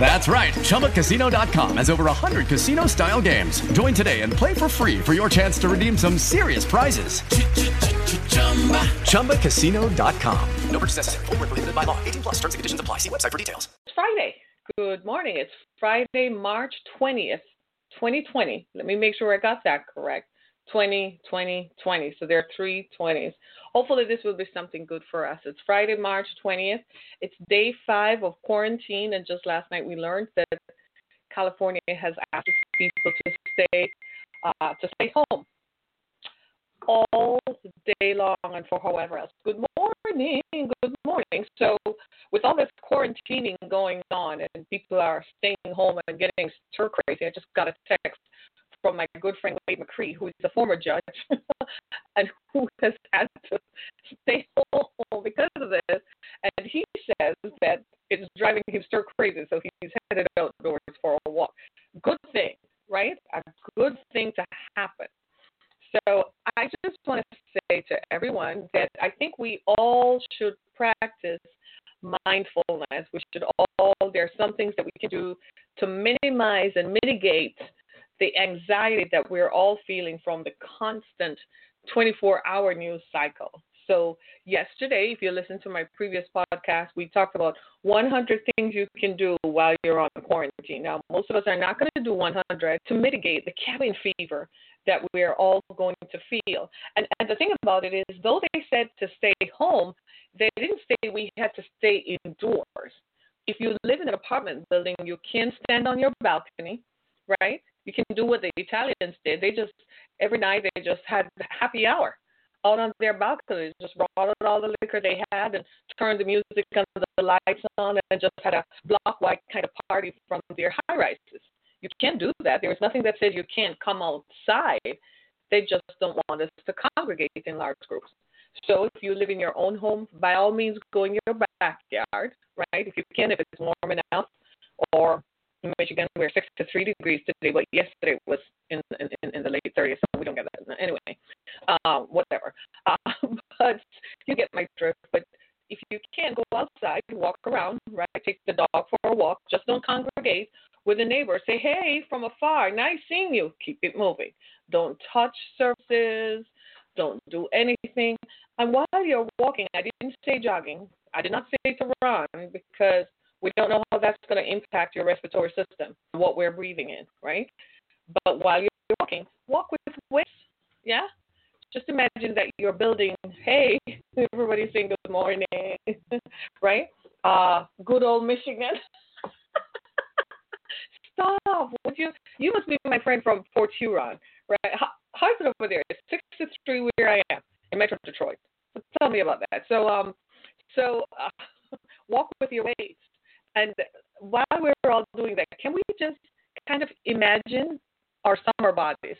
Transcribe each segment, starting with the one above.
That's right. ChumbaCasino.com has over 100 casino style games. Join today and play for free for your chance to redeem some serious prizes. ChumbaCasino.com. No purchase necessary. Full prohibited by law. 18 plus terms and conditions apply. See website for details. Friday. Good morning. It's Friday, March 20th, 2020. Let me make sure I got that correct. 20, 20, 20. So there are three 20s. Hopefully, this will be something good for us. It's Friday, March 20th. It's day five of quarantine. And just last night, we learned that California has asked people to stay, uh, to stay home all day long and for however else. Good morning, good morning. So, with all this quarantining going on and people are staying home and getting stir crazy, I just got a text from my good friend Wade McCree, who is a former judge and who has had to stay home because of this. And he says that it's driving him stir crazy, so he's headed outdoors for a walk. Good thing, right? A good thing to happen. So I just want to say to everyone that I think we all should practice mindfulness. We should all, there are some things that we can do to minimize and mitigate the anxiety that we're all feeling from the constant 24 hour news cycle. So, yesterday, if you listen to my previous podcast, we talked about 100 things you can do while you're on quarantine. Now, most of us are not going to do 100 to mitigate the cabin fever that we're all going to feel. And, and the thing about it is, though they said to stay home, they didn't say we had to stay indoors. If you live in an apartment building, you can stand on your balcony, right? You can do what the Italians did. They just every night they just had happy hour out on their balconies, just brought out all the liquor they had and turned the music and the lights on and just had a block white kind of party from their high rises. You can't do that. There is nothing that says you can't come outside. They just don't want us to congregate in large groups. So if you live in your own home, by all means go in your backyard, right? If you can, if it's warm enough, or Michigan, we're 63 degrees today, but yesterday was in, in, in the late 30s, so we don't get that. Anyway, uh, whatever. Uh, but you get my drift. But if you can, go outside, walk around, right? Take the dog for a walk. Just don't congregate with a neighbor. Say, hey, from afar, nice seeing you. Keep it moving. Don't touch surfaces. Don't do anything. And while you're walking, I didn't say jogging. I did not say to run because we don't know how that's going to impact your respiratory system, what we're breathing in, right? But while you're walking, walk with weights. Yeah? Just imagine that you're building, hey, everybody's saying good morning, right? Uh, good old Michigan. Stop. Would you you must be my friend from Port Huron, right? How, how's it over there? It's six to three where I am in Metro Detroit. So tell me about that. So um so uh, walk with your weights. And while we're all doing that, can we just kind of imagine our summer bodies?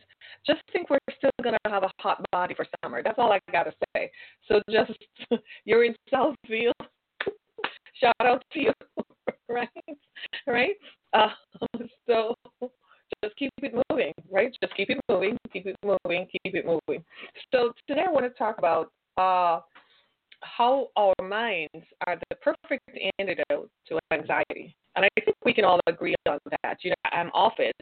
Just think we're still going to have a hot body for summer. That's all I got to say. So just, you're in Southfield. Shout out to you, right? Right? Uh, so just keep it moving, right? Just keep it moving, keep it moving, keep it moving. So today I want to talk about uh, how our minds are the perfect antidote to anxiety. And I think we can all agree on that. You know, I'm off it.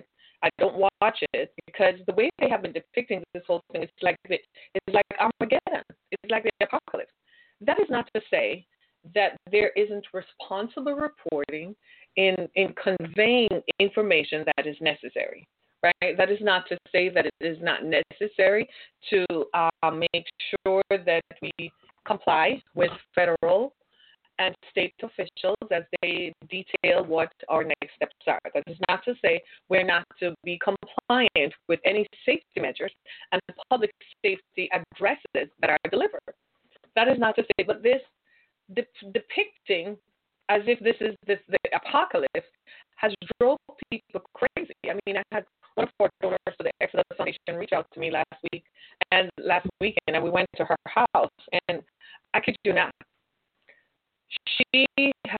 I don't watch it because the way they have been depicting this whole thing is like the, it's like Armageddon. It's like the apocalypse. That is not to say that there isn't responsible reporting in in conveying information that is necessary. Right? That is not to say that it is not necessary to uh, make sure that we comply with federal and state officials as they detail what our next steps are. That is not to say we're not to be compliant with any safety measures and public safety addresses that are delivered. That is not to say, but this de- depicting as if this is this, the apocalypse has drove people crazy. I mean, I had one of our donors for the Exodus Foundation reach out to me last week and last weekend, and we went to her house, and I could do not. She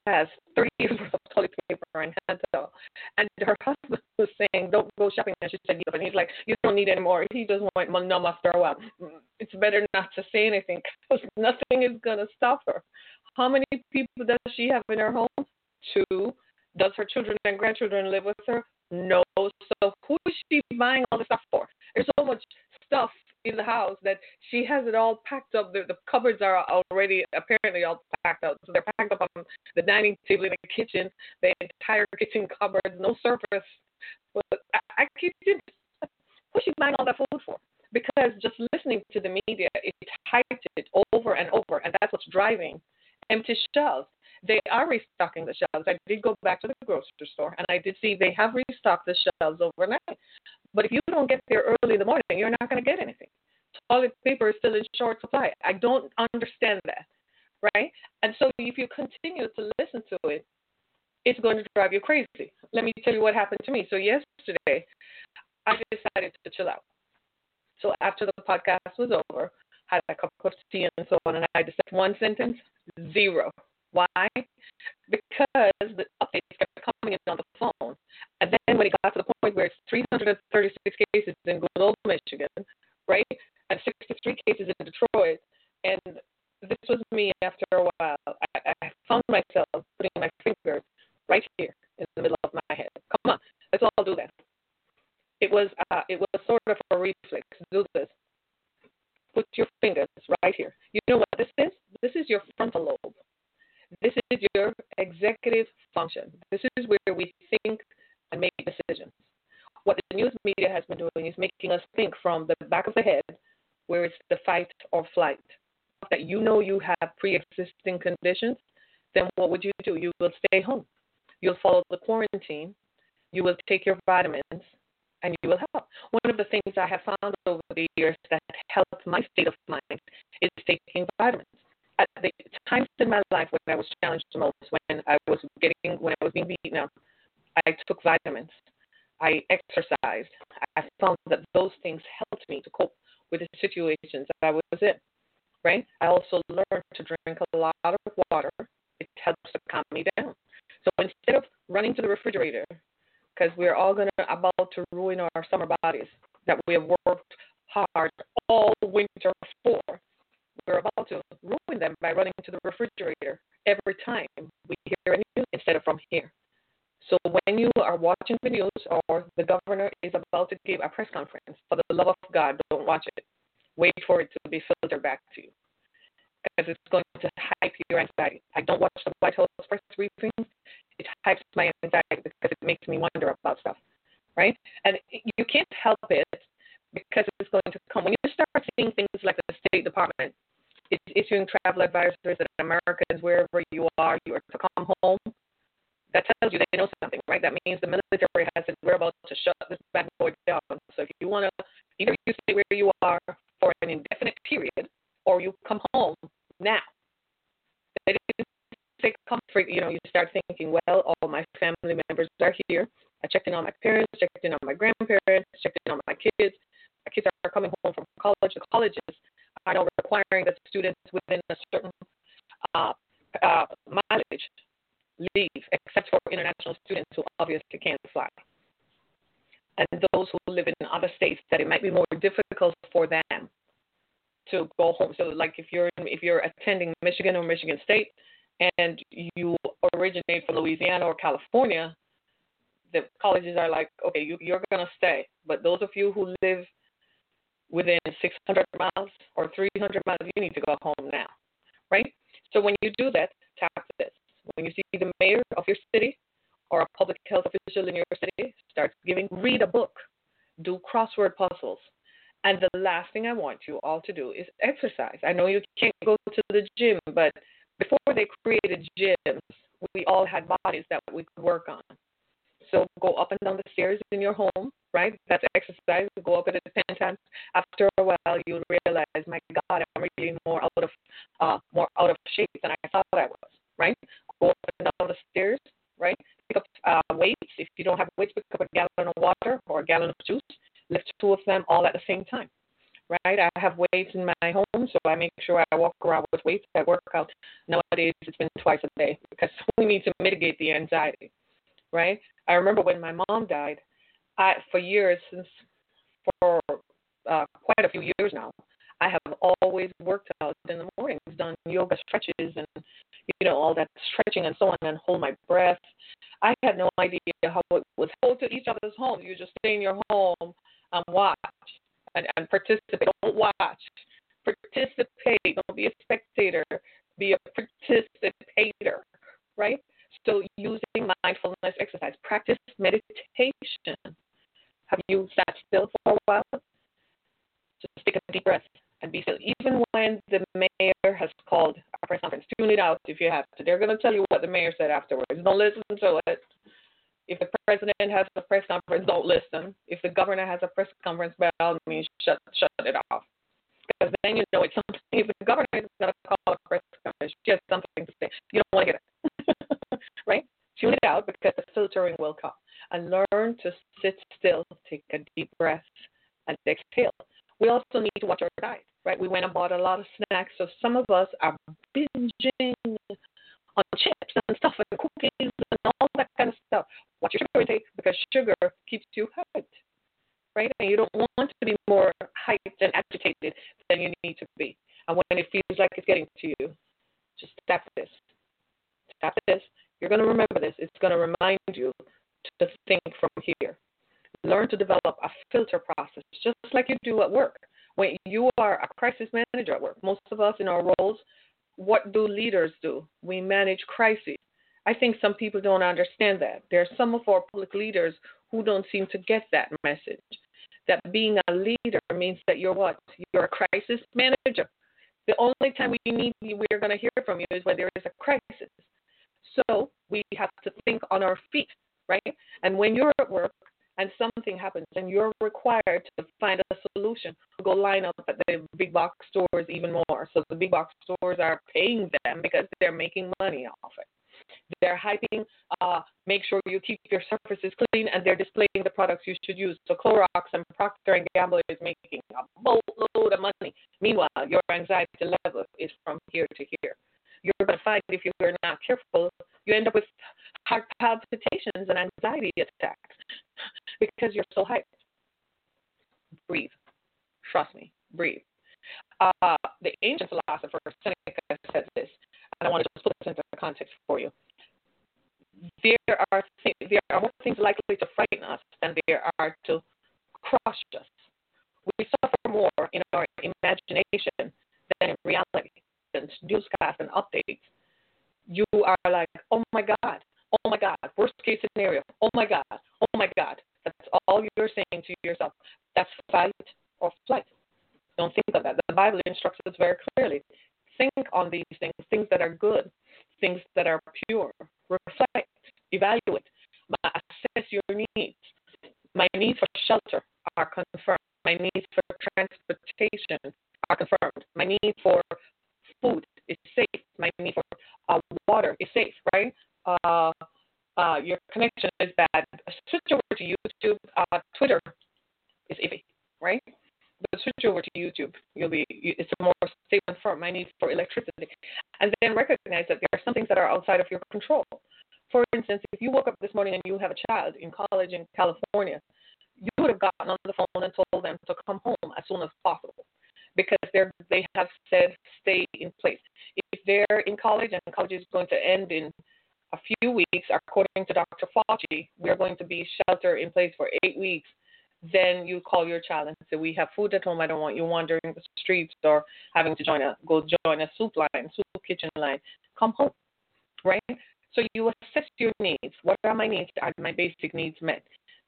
has 30 years worth of toilet paper in Hansel. And her husband was saying, don't go shopping. And she said, yeah. And he's like, you don't need any more. He just went, well, no, after a while. It's better not to say anything because nothing is going to stop her. How many people does she have in her home? Two. Does her children and grandchildren live with her? No. So who is she buying all this stuff for? There's so much stuff in the house that she has it all packed up. The, the cupboards are already apparently all packed up. So they're packed up on the dining table in the kitchen, the entire kitchen cupboards, no surface. But I, I keep. Who's she buying all that food for? Because just listening to the media, it hypes it over and over, and that's what's driving empty shelves. They are restocking the shelves. I did go back to the grocery store and I did see they have restocked the shelves overnight. But if you don't get there early in the morning, you're not going to get anything. Toilet paper is still in short supply. I don't understand that, right? And so if you continue to listen to it, it's going to drive you crazy. Let me tell you what happened to me. So yesterday, I decided to chill out. So after the podcast was over, had a cup of tea and so on, and I said one sentence, zero. Why? Because the updates kept coming in on the phone. And then when it got to the point 336 cases in old Michigan, right, and 63 cases in Detroit, and this was me after a while. I, I found myself putting my fingers right here in the middle of my head. Come on, let's all do that. It was uh, it was sort of a reflex. Do this. Put your fingers right here. You know what this is? This is your frontal lobe. This is your executive function. This is where we think and make decisions. What the news media has been doing is making us think from the back of the head, where it's the fight or flight. That you know you have pre existing conditions, then what would you do? You will stay home. You'll follow the quarantine. You will take your vitamins and you will help. One of the things I have found over the years that helped my state of mind is taking vitamins at the times in my life when I was challenged the most, when I was getting, when I was being beaten up, I took vitamins. I exercised. I found that those things helped me to cope with the situations that I was in. Right? I also learned to drink a lot of water. It helps to calm me down. So instead of running to the refrigerator, because we're all gonna about to ruin our summer bodies that we have worked hard all winter for, we're about to ruin them by running to the refrigerator every time we hear a news instead of from here. So when you are watching videos or the governor is about to give a press conference, for the love of God, don't watch it. Wait for it to be filtered back to you. Because it's going to hype your anxiety. I don't watch the White House press briefings. It hypes my anxiety because it makes me wonder about stuff. Right? And you can't help it because it's going to come. When you start seeing things like the State Department is issuing travel advisories that Americans, wherever you are, you are to come home. That tells you they know something, right? That means the military has said we're about to shut this bad boy down. So if you want to, either you stay where you are for an indefinite period, or you come home now. They didn't say comfort. You know, you start thinking, well, all my family members are here. I checked in on my parents, checked in on my grandparents, checked in on my kids. My kids are coming home from college. The colleges I know requiring that students within a certain uh, uh, mileage leave, except students who obviously can't fly. And those who live in other states that it might be more difficult for them to go home. So, like if you're if you're attending Michigan or Michigan State, and you originate from Louisiana or California, the colleges are like, okay, you, you're gonna stay. But those of you who live within 600 miles or 300 miles, you need to go home now, right? So when you do that, tap this. When you see the mayor of your city in your city, start giving, read a book, do crossword puzzles. And the last thing I want you all to do is exercise. I know you can't go to the gym, but before they created gyms, we all had bodies that we could work on. So go up and down the stairs in your home, right? That's exercise. Go up it 10 times. After a while, you'll realize, my God, I'm really more out of uh, more out of shape than I thought I was, right? Go up and down the stairs, right? Pick up uh, weights. If you don't have weights, pick up a gallon of water or a gallon of juice. Lift two of them all at the same time right? I have weights in my home, so I make sure I walk around with weights. I work out. Nowadays, it's been twice a day because we need to mitigate the anxiety right? I remember when my mom died, I for years since for uh, quite a few years now, I have always worked out in the mornings, done yoga stretches and you know all that stretching and so on, and hold my breath. I had no idea how it was. Go to each other's home. You just stay in your home and watch and, and participate. Don't watch. Participate. Don't be a spectator. Be a participator. Right. So using mindfulness exercise, practice meditation. Have you sat still for a while? Just take a deep breath and be still. Even when the mayor has called a press conference, tune it out if you have to. They're going to tell you what the mayor said afterwards. Don't listen to it. If the president has a press conference, don't listen. If the governor has a press conference, by all means, shut shut it off. Because then you know it's something. If the governor is going to call a press conference, she has something to say. You don't want to get it, right? Tune it out because the filtering will come. And learn to sit still, take a deep breath, and exhale. We also need to watch our diet, right? We went and bought a lot of snacks, so some of us are binging on chips and stuff and cookies Watch your sugar intake because sugar keeps you hyped, right? And you don't want to be more hyped and agitated than you need to be. And when it feels like it's getting to you, just stop this. Stop this. You're going to remember this. It's going to remind you to think from here. Learn to develop a filter process, just like you do at work. When you are a crisis manager at work, most of us in our roles, what do leaders do? We manage crises. I think some people don't understand that. There are some of our public leaders who don't seem to get that message. That being a leader means that you're what? You're a crisis manager. The only time we need you, we're going to hear from you is when there is a crisis. So we have to think on our feet, right? And when you're at work, and something happens and you're required to find a solution, go line up at the big box stores even more. So the big box stores are paying them because they're making money off it. They're hyping, uh, make sure you keep your surfaces clean, and they're displaying the products you should use. So Clorox and Procter Gamble is making a boatload of money. Meanwhile, your anxiety level is from here to here. You're going to find if you're not careful, you end up with heart palpitations and anxiety attacks because you're so hyped. Breathe. Trust me. Breathe. Uh, the ancient philosopher Seneca said this, I want to put this into context for you. There are th- there are more things likely to frighten us than there are to crush us. We suffer more in our imagination than in reality. And newscasts and updates, you are like, oh my God, oh my God, worst case scenario, oh my God, oh my God. That's all you're saying to yourself. That's fight or flight. Don't think of that. The Bible instructs us very clearly. Think on these things, things that are good, things that are pure. Reflect, evaluate, assess your needs. My needs for shelter are confirmed. My needs for transportation are confirmed. My need for food is safe. My need for uh, water is safe, right? Uh, uh, your connection is bad. Switch over to YouTube. Uh, Twitter is iffy, right? Switch over to YouTube. You'll be. It's a more stable for my need for electricity, and then recognize that there are some things that are outside of your control. For instance, if you woke up this morning and you have a child in college in California, you would have gotten on the phone and told them to come home as soon as possible because they're they have said stay in place. If they're in college and college is going to end in a few weeks, according to Dr. Fauci, we're going to be shelter in place for eight weeks. Then you call your child and say, "We have food at home. I don't want you wandering the streets or having to join a go join a soup line, soup kitchen line. Come home, right?" So you assess your needs. What are my needs? Are my basic needs met?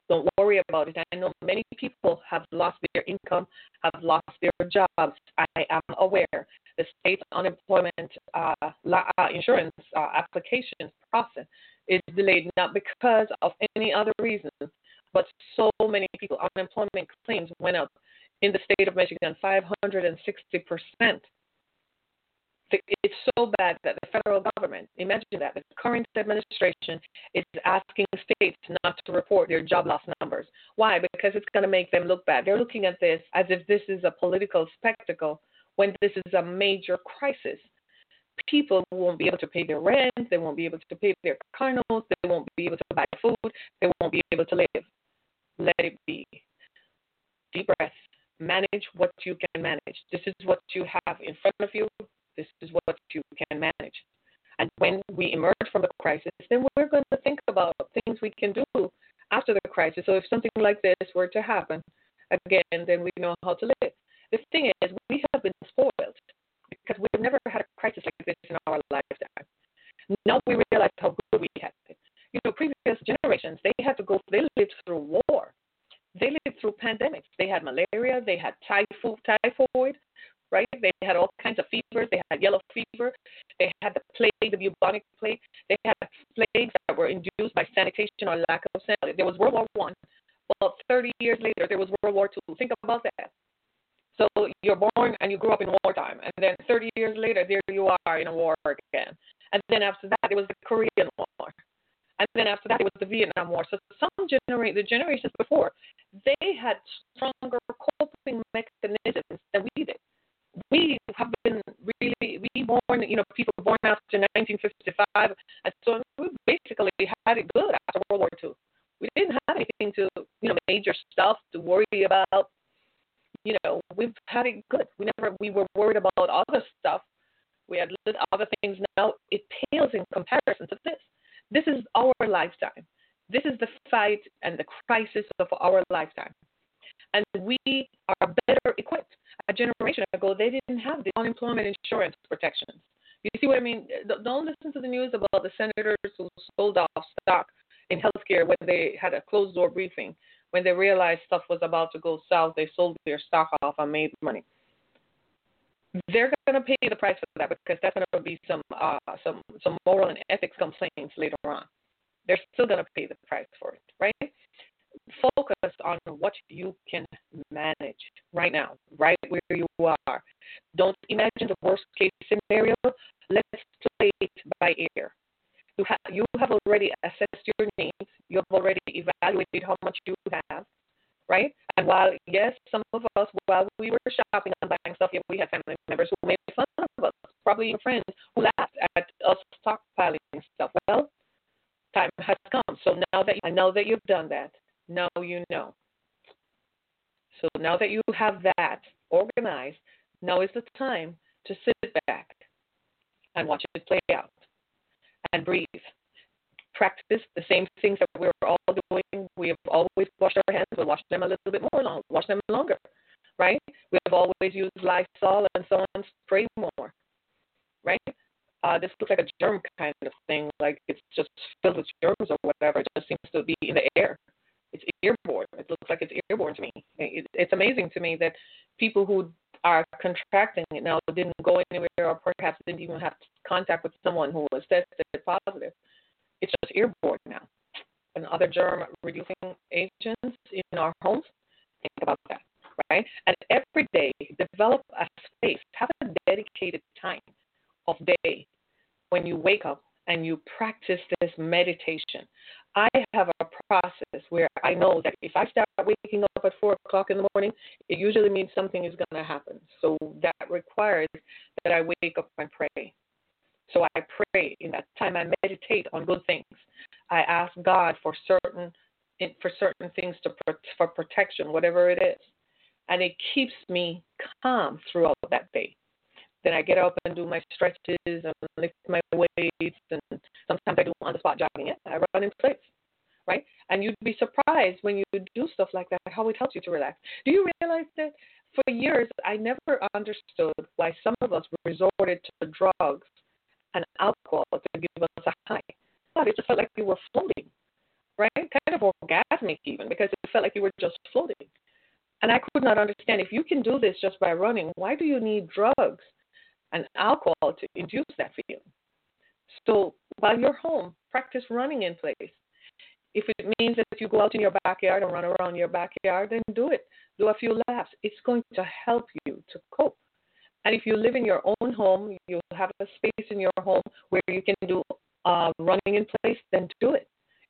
Don't worry about it. I know many people have lost their income, have lost their jobs. I am aware. The state unemployment uh, uh, insurance uh, application process is delayed not because of any other reason, but so many people unemployment claims went up in the state of Michigan 560 percent it's so bad that the federal government, imagine that, the current administration is asking states not to report their job loss numbers. Why? Because it's going to make them look bad. They're looking at this as if this is a political spectacle when this is a major crisis. people won't be able to pay their rent, they won't be able to pay their car notes, they won't be able to buy food, they won't be able to live. Let it be. Deep breath. Manage what you can manage. This is what you have in front of you. This is what you can manage. And when we emerge from the crisis, then we're going to think about things we can do after the crisis. So if something like this were to happen again, then we know how to live. The thing is, we have been spoiled because we've never had a crisis like this in our lifetime. Now we realize how good we it. You know, previous generations, they had to go, they lived through war. They lived through pandemics. They had malaria, they had typhoid, typhoid, right? They had all kinds of fevers. They had yellow fever. They had the plague, the bubonic plague. They had plagues that were induced by sanitation or lack of sanitation. There was World War One. Well, 30 years later, there was World War Two. Think about that. So you're born and you grew up in wartime, and then 30 years later, there you are in a war again. And then after that, it was the Korean War. And then after that, it was the Vietnam War. So some generate the generations before, they had stronger coping mechanisms than we did. We have been really, we born, you know, people born after 1955, and so we basically had it good after World War II. We didn't have anything to, you know, major stuff to worry about you know, we've had it good. We never we were worried about other stuff. We had other things. Now it pales in comparison to this. This is our lifetime. This is the fight and the crisis of our lifetime. And we are better equipped. A generation ago, they didn't have the unemployment insurance protections. You see what I mean? Don't listen to the news about the senators who sold off stock in healthcare when they had a closed door briefing when they realized stuff was about to go south, they sold their stock off and made money. They're going to pay the price for that because that's going to be some uh, some some moral and ethics complaints later on. They're still going to pay the price for it, right? Focus on what you can manage right now, right where you are. Don't imagine the worst case scenario. Let's play it by ear. You have, you have already assessed your needs. You have already evaluated how much you have, right? And while, yes, some of us, while we were shopping and buying stuff, yeah, we had family members who made fun of us, probably your friends who laughed at us stockpiling stuff. Well, time has come. So now that I know that you've done that, now you know. So now that you have that organized, now is the time to sit back and watch it play out and breathe. Practice the same things that we're all doing. We have always washed our hands. We'll wash them a little bit more long, wash them longer, right? We have always used Lysol and so on. Spray more, right? Uh, this looks like a germ kind of thing, like it's just filled with germs or whatever. It just seems to be in the air. It's airborne. It looks like it's airborne to me. It, it's amazing to me that people who are contracting it now didn't go anywhere or perhaps didn't even have contact with someone who was tested positive. It's just airborne now. And other germ reducing agents in our homes, think about that, right? And every day, develop a space, have a dedicated time of day when you wake up and you practice this meditation. I have a process where I know that if I start waking up at four o'clock in the morning, it usually means something is going to happen. So that requires that I wake up and pray. So I pray in that time. I meditate on good things. I ask God for certain for certain things to for protection, whatever it is, and it keeps me calm throughout that day. Then I get up and do my stretches and lift my weights, and sometimes I do on the spot jogging. I run in place, right? And you'd be surprised when you do stuff like that how it helps you to relax. Do you realize that for years I never understood why some of us resorted to drugs and alcohol to give us a high? But it just felt like we were floating, right? Kind of orgasmic even because it felt like you were just floating. And I could not understand if you can do this just by running, why do you need drugs and alcohol to induce that feeling. So while you're home, practice running in place. If it means that you go out in your backyard and run around your backyard, then do it. Do a few laps. It's going to help you to cope. And if you live in your own home, you have a space in your home where you can do uh, running in place, then do it.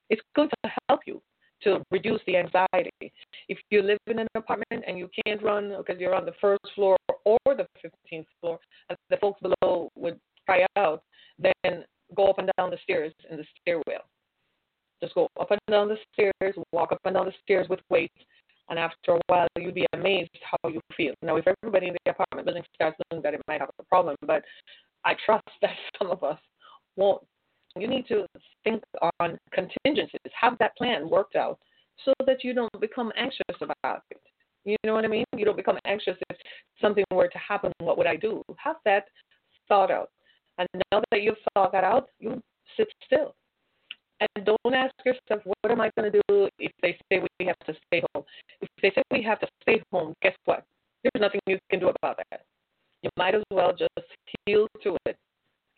It's going to help you to reduce the anxiety. If you live in an apartment and you can't run because you're on the first floor or the 15th floor, and the folks below would cry out then go up and down the stairs in the stairwell. Just go up and down the stairs, walk up and down the stairs with weights, and after a while, you'll be amazed how you feel. Now, if everybody in the apartment building starts doing that, it might have a problem, but I trust that some of us won't. You need to think on contingencies, have that plan worked out so that you don't become anxious about it. You know what I mean? You don't become anxious if something were to happen. What would I do? Have that thought out. And now that you've thought that out, you sit still. And don't ask yourself, what am I going to do if they say we have to stay home? If they say we have to stay home, guess what? There's nothing you can do about that. You might as well just heal through it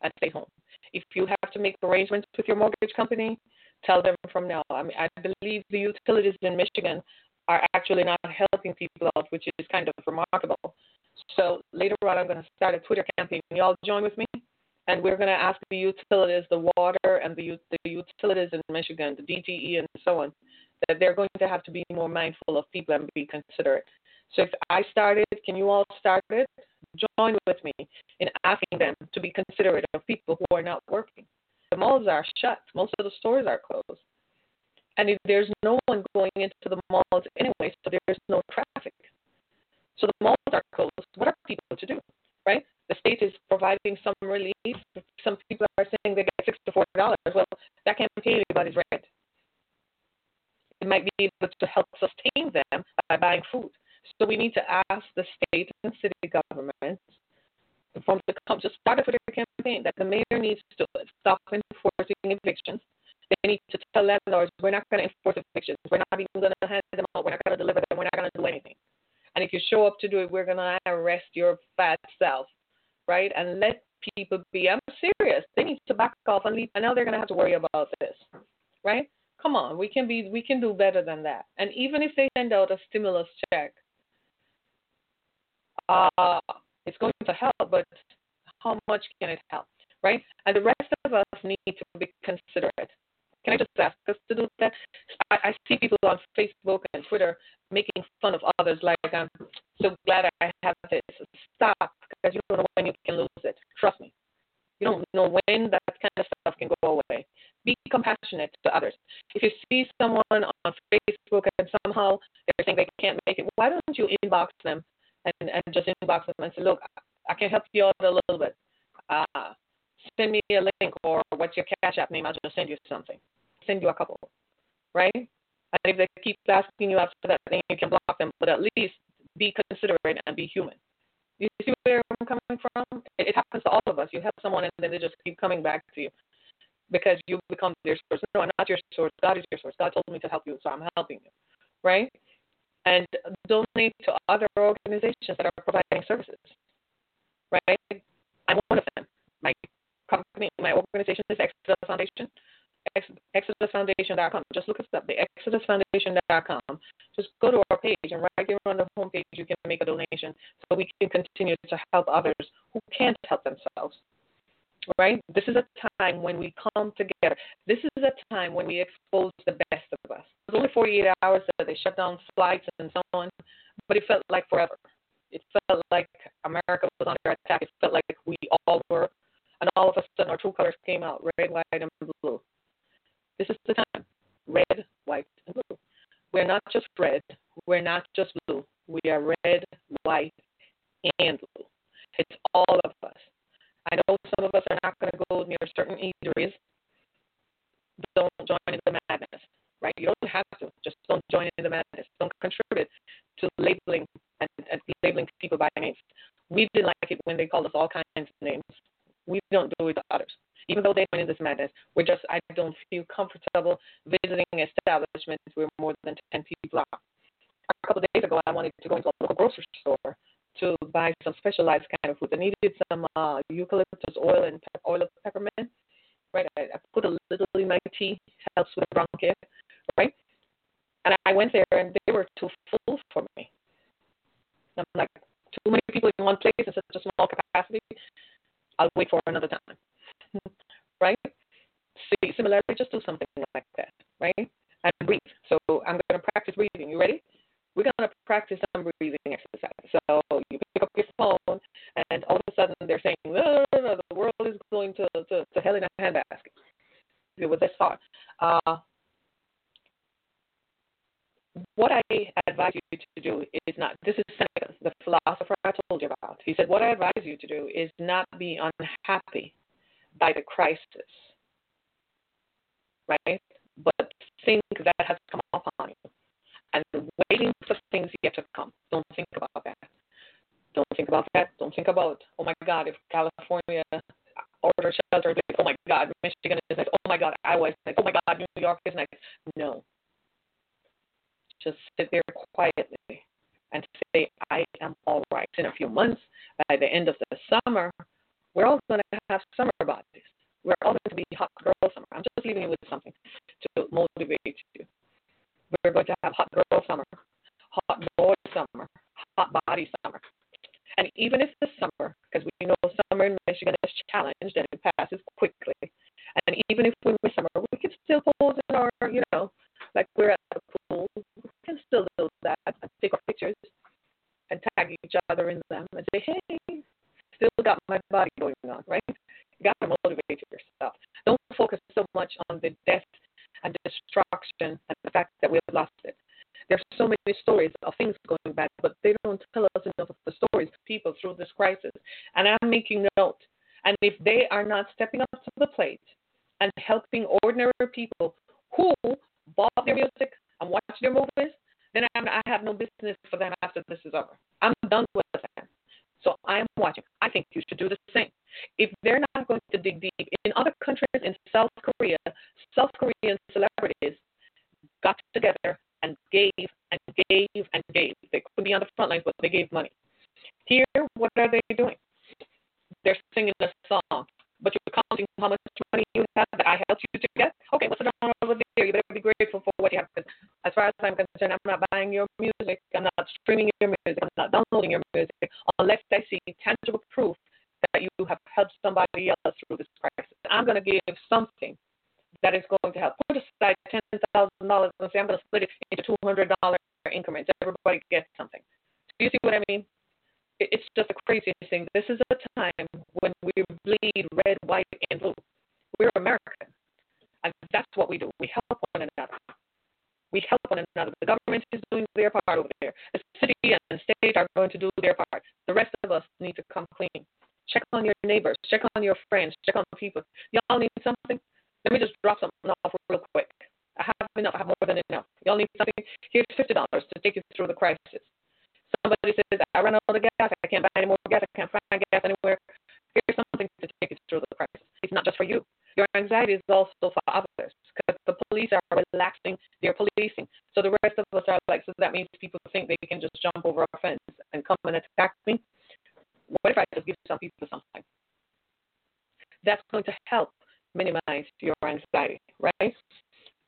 and stay home. If you have to make arrangements with your mortgage company, tell them from now. I mean, I believe the utilities in Michigan are actually not helping people out, which is kind of remarkable. So later on, I'm going to start a Twitter campaign. Y'all join with me, and we're going to ask the utilities, the water and the, the utilities in Michigan, the DTE and so on, that they're going to have to be more mindful of people and be considerate. So if I started, can you all start it? Join with me in asking them to be considerate of people who are not working. The malls are shut. Most of the stores are closed. And if there's no one going into the malls anyway, so there's no traffic. So the malls are closed. What are people to do, right? The state is providing some relief. Some people are saying they get six to four dollars. Well, that can't pay anybody's rent. It might be able to help sustain them by buying food. So we need to ask the state and city governments from the just start a Twitter campaign that the mayor needs to stop enforcing evictions. They need to tell landlords we're not going to enforce evictions. We're not even going to hand them out. We're not going to deliver them. We're not going to do anything. And if you show up to do it, we're going to arrest your fat self, right? And let people be. I'm serious. They need to back off and leave. And now they're going to have to worry about this, right? Come on, we can be. We can do better than that. And even if they send out a stimulus check, uh, it's going to help, but how much can it help, right? And the rest of us need to be considerate. Can I just ask us to do that? I, I see people on Facebook and Twitter making fun of others like I'm so glad I have this. Stop, because you don't know when you can lose it. Trust me. You don't know when that kind of stuff can go away. Be compassionate to others. If you see someone on Facebook and somehow they're saying they can't make it, why don't you inbox them and, and just inbox them and say, look, I can help you out a little bit. Uh, send me a link or what's your cash app name? I'll just send you something. Send you a couple, right? And if they keep asking you after that, then you can block them. But at least be considerate and be human. You see where I'm coming from? It, happens to all of us. You help someone and then they just keep coming back to you because you become their source. No, I'm not your source. God is your source. God told me to help you, so I'm helping you, right? And donate to other organizations that are providing services, right? I'm one of them. My company, my organization is Exodus Foundation. ExodusFoundation.com. Just look us up, the ExodusFoundation.com. Just go to our page, and right there on the homepage, you can make a donation so we can continue to help others who can't help themselves. Right? This is a time when we come together. This is a time when we expose the best of us. It was only 48 hours that they shut down flights and so on, but it felt like forever. It felt like America was under attack. It felt like we all were. And all of a sudden, our true colors came out red, white, and blue. This is the time. Red, white, and blue. We're not just red. We're not just blue. We are red, white, and blue. It's all of us. I know some of us are not going to go near certain eateries. Don't join in the madness, right? You don't have to. Just don't join in the madness. Don't contribute to labeling and, and labeling people by names. We didn't like it when they called us all kinds of names. We don't do it to others even though they went in this madness, we're just I don't feel comfortable visiting establishments where more than ten people are. A couple of days ago, I wanted to go into a local grocery store to buy some specialized kind of food. I needed some uh, eucalyptus oil and pe- oil of peppermint. Right, I, I put a little in my tea, helps with bronchitis. Right, and I went there and they were too full for me. I'm like, too many people in one place in such a small capacity. I'll wait for another time. Similarly, just do something like that, right? And breathe. So I'm going to practice breathing. You ready? We're going to practice some breathing exercise. So you pick up your phone, and all of a sudden they're saying, no, no, no, the world is going to, to, to hell in a handbasket. With this thought. Uh, what I advise you to do is not, this is Seneca, the philosopher I told you about. He said, What I advise you to do is not be unhappy even if we miss summer, we can still pose in our, you know, like we're at the pool, we can still do that take our pictures and tag each other in them and say, hey, still got my body going on, right? You got to motivate yourself. Don't focus so much on the death and destruction and the fact that we've lost it. There's so many stories of things going bad, but they don't tell us enough of the stories of people through this crisis. And I'm making note. And if they are not stepping up to the plate and helping ordinary people who bought their music and watched their movies, then I'm, I have no business for them after this is over. I'm done with them. So I'm watching. I think you should do the same. If they're not going to dig deep, in other countries in South Korea, South Korean celebrities got together and gave and gave and gave. They couldn't be on the front lines, but they gave money. Here, what are they doing? They're singing a song, but you're counting how much money you have that I helped you to get. Okay, what's the number over there? You better be grateful for what you have. Because as far as I'm concerned, I'm not buying your music. I'm not streaming your music. I'm not downloading your music unless I see tangible proof that you have helped somebody else through this crisis. I'm going to give something that is going to help. Put aside ten thousand dollars and say I'm going to split it into two hundred dollar increments. Everybody gets something. Do you see what I mean? It's just a crazy thing. This is a time when we bleed red, white, and blue. We're American, and that's what we do. We help one another. We help one another. The government is doing their part over there. The city and the state are going to do their part. The rest of us need to come clean. Check on your neighbors. Check on your friends. Check on people. Y'all need something? Let me just drop something off real quick. I have enough. I have more than enough. Y'all need something? Here's fifty dollars to take you through the crisis. Somebody says, I ran out of gas. I can't buy any more gas. I can't find gas anywhere. Here's something to take you through the crisis. It's not just for you. Your anxiety is also for others because the police are relaxing their policing. So the rest of us are like, so that means people think they can just jump over a fence and come and attack me. What if I just give some people something? That's going to help minimize your anxiety, right?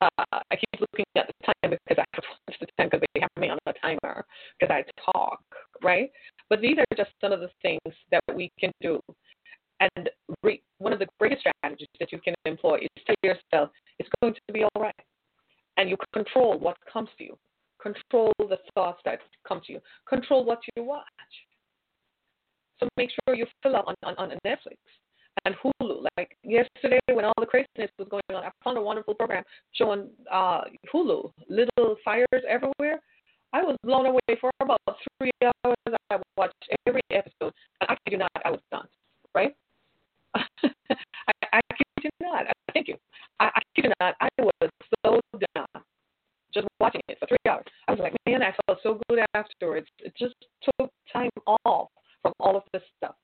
Uh, I keep looking at the time because I have to the time because they have me on a timer because I talk, right? But these are just some of the things that we can do. And re- one of the greatest strategies that you can employ is tell yourself it's going to be all right. And you control what comes to you. Control the thoughts that come to you. Control what you watch. So make sure you fill up on, on, on Netflix and Hulu. Like yesterday, when all the craziness was going on, I found a wonderful program showing uh, Hulu, Little Fires Everywhere. I was blown away for about three hours. I watched every episode, and I kid not, I was done. Right? I, I kid you not. Thank you. I, I kid you not. I was so done just watching it for three hours. I was like, man, I felt so good afterwards. It just took time off from all of this stuff.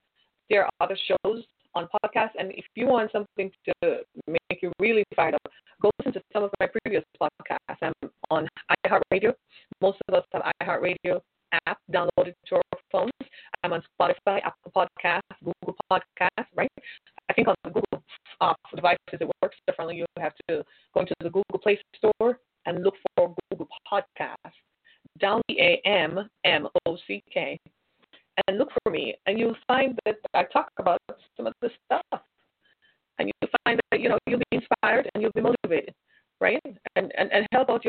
There are other shows on podcasts, and if you want something to make you really fired up, go listen to some of my previous podcasts. I'm on iHeartRadio. Most of us have iHeartRadio app downloaded to our phones. I'm on Spotify, Apple Podcasts, Google Podcasts, right? I think on the Google uh, devices it works differently. You have to go into the Google Play Store and look for Google Podcasts. Down the A M M O C K and look for me, and you'll find that I talk about some of this stuff, and you'll find that you know you'll be inspired and you'll be motivated, right? And and, and help out your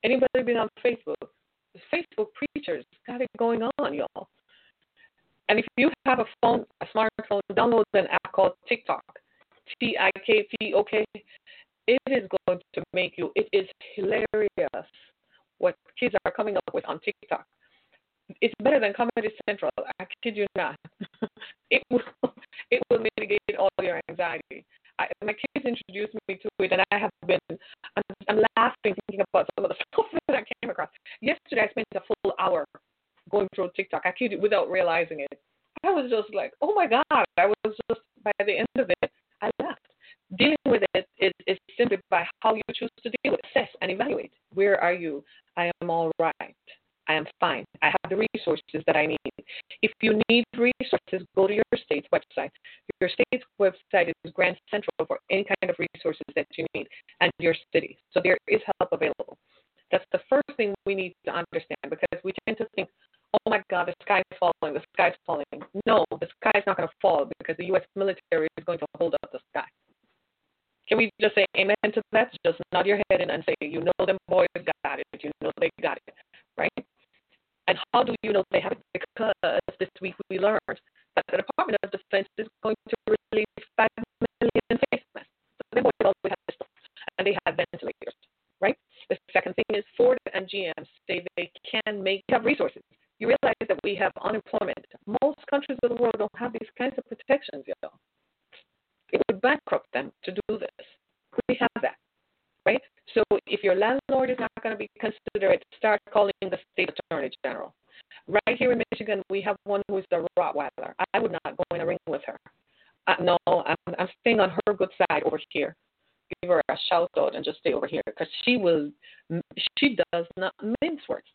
anybody been on Facebook, the Facebook preachers got it going on, y'all. And if you have a phone, a smartphone, download an app called TikTok, T I K T O K. It is going to make you. It is hilarious what kids are coming up with on TikTok. It's better than Comedy Central. I you not. it will it will mitigate all your anxiety. I, my kids introduced me to it, and I have been. I'm, I'm laughing thinking about some of the stuff that I came across. Yesterday, I spent a full hour going through TikTok. I kid you without realizing it. I was just like, oh my god! I was just by the end of it, I left. Dealing with it is, is simply by how you choose to deal with, assess, and evaluate. Where are you? I am all right. I am fine. I have the resources that I need. If you need resources, go to your state's website. Your state's website is Grand Central for any kind of resources that you need, and your city. So there is help available. That's the first thing we need to understand because we tend to think, oh my God, the sky is falling, the sky is falling. No, the sky is not going to fall because the U.S. military is going to hold up the sky. Can we just say amen to that? Just nod your head and say, you know them boys got it. You know they got it? And how do you know they have it? Because this week we learned that the Department of Defense is going to release 5 million face masks. So they always have this. And they have ventilators, right? The second thing is Ford and GM say they can make, have resources. You realize that we have unemployment. Most countries of the world don't have these kinds of protections, you know. It would bankrupt them to do this. We have that, right? So if your landlord is not going to be considerate, start calling the state here in Michigan, we have one who is a Rottweiler. I would not go in a ring with her. Uh, no, I'm, I'm staying on her good side over here. Give her a shout out and just stay over here because she will. She does not mince words.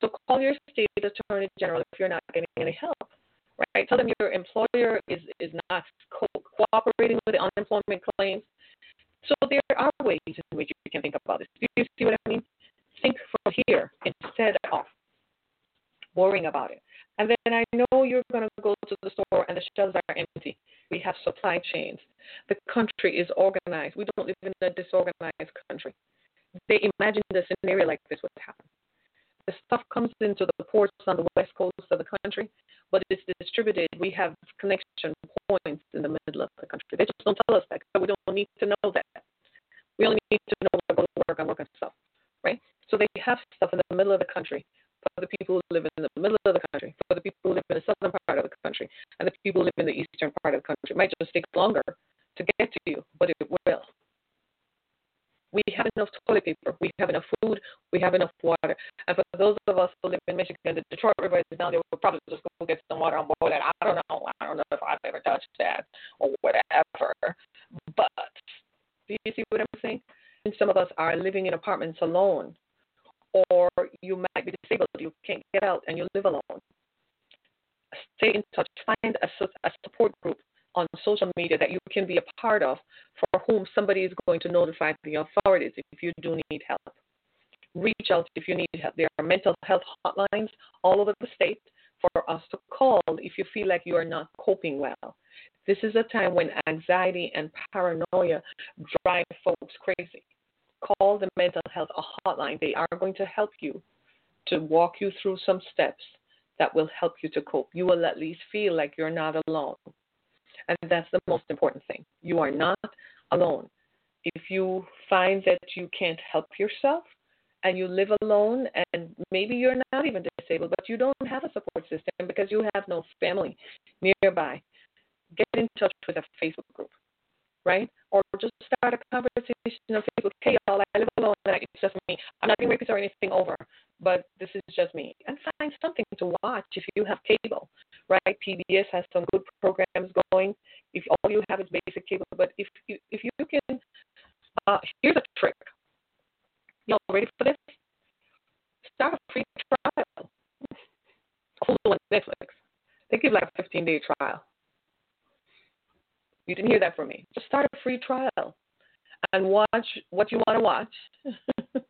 So call your state attorney general if you're not getting any help. Right? Tell them your employer is is not co- cooperating with the unemployment claims. So there are ways in which you can think about this. Do you see what I mean? Think from here instead of worrying about it. And then I know you're going to go to the store and the shelves are empty. We have supply chains. The country is organized. We don't live in a disorganized country. They imagined a scenario like this would happen. The stuff comes into the ports on the west coast of the country, but it's distributed. We have connection points in the middle of the country. They just don't tell us that. We don't need to know that. We only need to know where to work and work and stuff, right? So they have stuff in the middle of the country for the people who live in the middle of the country, for the people who live in the southern part of the country, and the people who live in the eastern part of the country. It might just take longer to get to you, but it will. We have enough toilet paper, we have enough food, we have enough water. And for those of us who live in Michigan, the Detroit River is down there, we'll probably just go get some water on board that. I don't know. I don't know if I've ever touched that or whatever. But do you see what I'm saying? And some of us are living in apartments alone or you might be disabled, you can't get out, and you live alone. Stay in touch. Find a, a support group on social media that you can be a part of for whom somebody is going to notify the authorities if you do need help. Reach out if you need help. There are mental health hotlines all over the state for us to call if you feel like you are not coping well. This is a time when anxiety and paranoia drive folks crazy call the mental health hotline. They are going to help you to walk you through some steps that will help you to cope. You will at least feel like you're not alone. And that's the most important thing. You are not alone. If you find that you can't help yourself and you live alone and maybe you're not even disabled, but you don't have a support system because you have no family nearby, get in touch with a Facebook group right? Or just start a conversation on Facebook. Hey, y'all, I live alone. It's just me. I'm not being rapist or anything over, but this is just me. And find something to watch if you have cable, right? PBS has some good programs going. If all you have is basic cable, but if you if you can, uh, here's a trick. Y'all ready for this? Start a free trial. Hulu and Netflix. They give like a 15 day trial. You didn't hear that from me. Just start a free trial and watch what you want to watch.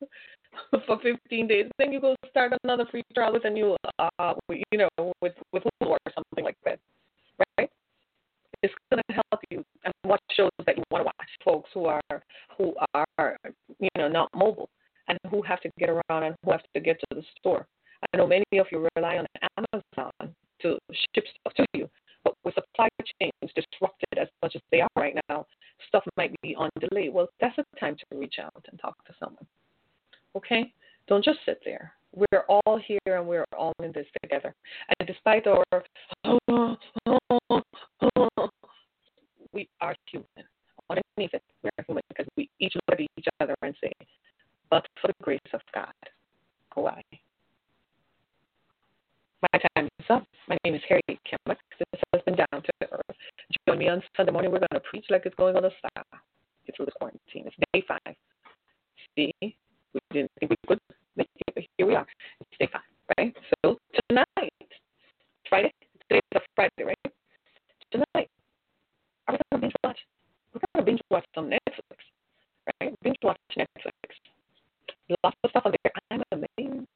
for 15 days. Then you go start another free trial with a new, uh, you know, with with Hulu or something like that, right? It's going to help you and watch shows that you want to watch. Folks who are who are you know not mobile and who have to get around and who have to get to the store. I know many of you rely on Amazon to ship stuff to you, but with supply chains disrupted much as they are right now, stuff might be on delay. Well, that's a time to reach out and talk to someone. Okay? Don't just sit there. We're all here and we're all in this together. And despite our, oh, oh, oh, we are human. Underneath it, we're human because we each look at each other and say, but for the grace of God, why? My time is up. My name is Harry Kimmick. This has been Down to Earth. Join me on Sunday morning. We're going to preach like it's going on a star. Get through this quarantine. It's day five. See, we didn't think we could. But here we are. It's day five, right? So tonight, Friday, today's a Friday, right? Tonight, are we going to binge watch? We're going to binge watch some Netflix, right? Binge watch Netflix. Lots of stuff on there. I'm amazed.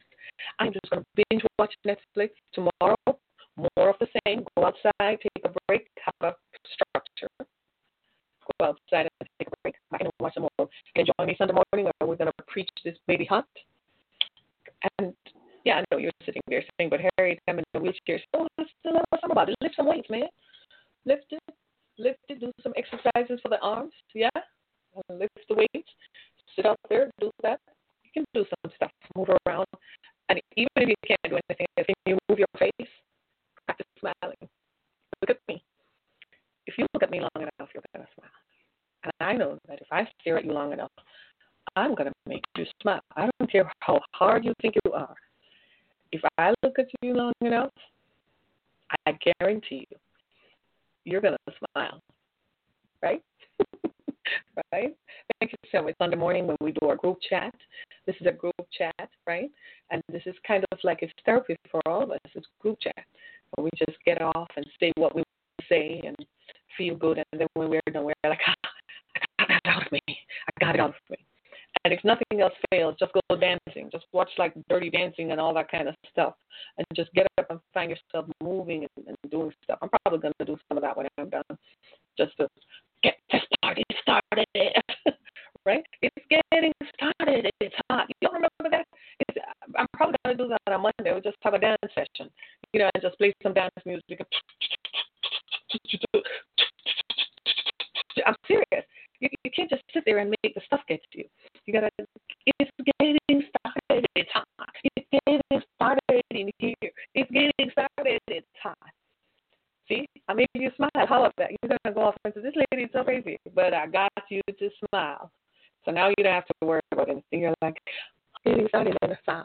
I'm just going to binge watch Netflix tomorrow. More of the same. Go outside, take a break, have a structure. Go outside and take a break. I can watch some more. And join me Sunday morning where we're going to preach this baby hunt. And yeah, I know you're sitting there saying, but Harry, I'm in a wheelchair. So let's still have some about it. Lift some weights, man. Lift it. Lift it. Do some exercises for the arms. Yeah. Lift the weights. Sit out there. Do that. You can do some stuff. Move around. And even if you can't do anything, if you move your face, practice smiling. Look at me. If you look at me long enough, you're going to smile. And I know that if I stare at you long enough, I'm going to make you smile. I don't care how hard you think you are. If I look at you long enough, I guarantee you, you're going to smile. Right? right? Thank you so much. Sunday morning when we do our group chat. This is a group chat, right? And this is kind of like it's therapy for all of us. It's group chat. Where we just get off and say what we say and feel good. And then when we're done, we're like, ah, I got that out of me. I got it out of me. And if nothing else fails, just go dancing. Just watch like dirty dancing and all that kind of stuff. And just get up and find yourself moving and, and doing stuff. I'm probably going to do some of that when I'm done. Just to get this party started. right? It's getting started. It's hot. You don't remember that? It's, I'm probably going to do that on Monday. We'll just have a dance session, you know, and just play some dance music. I'm serious. You, you can't just sit there and make the stuff get to you. You gotta. It's getting started. It's hot. It's getting started in here. It's getting started. It's hot. See, I made you smile. About that? You're gonna go off and say, "This lady's so crazy," but I got you to smile. So now you don't have to worry about anything. You're like, getting started on the side.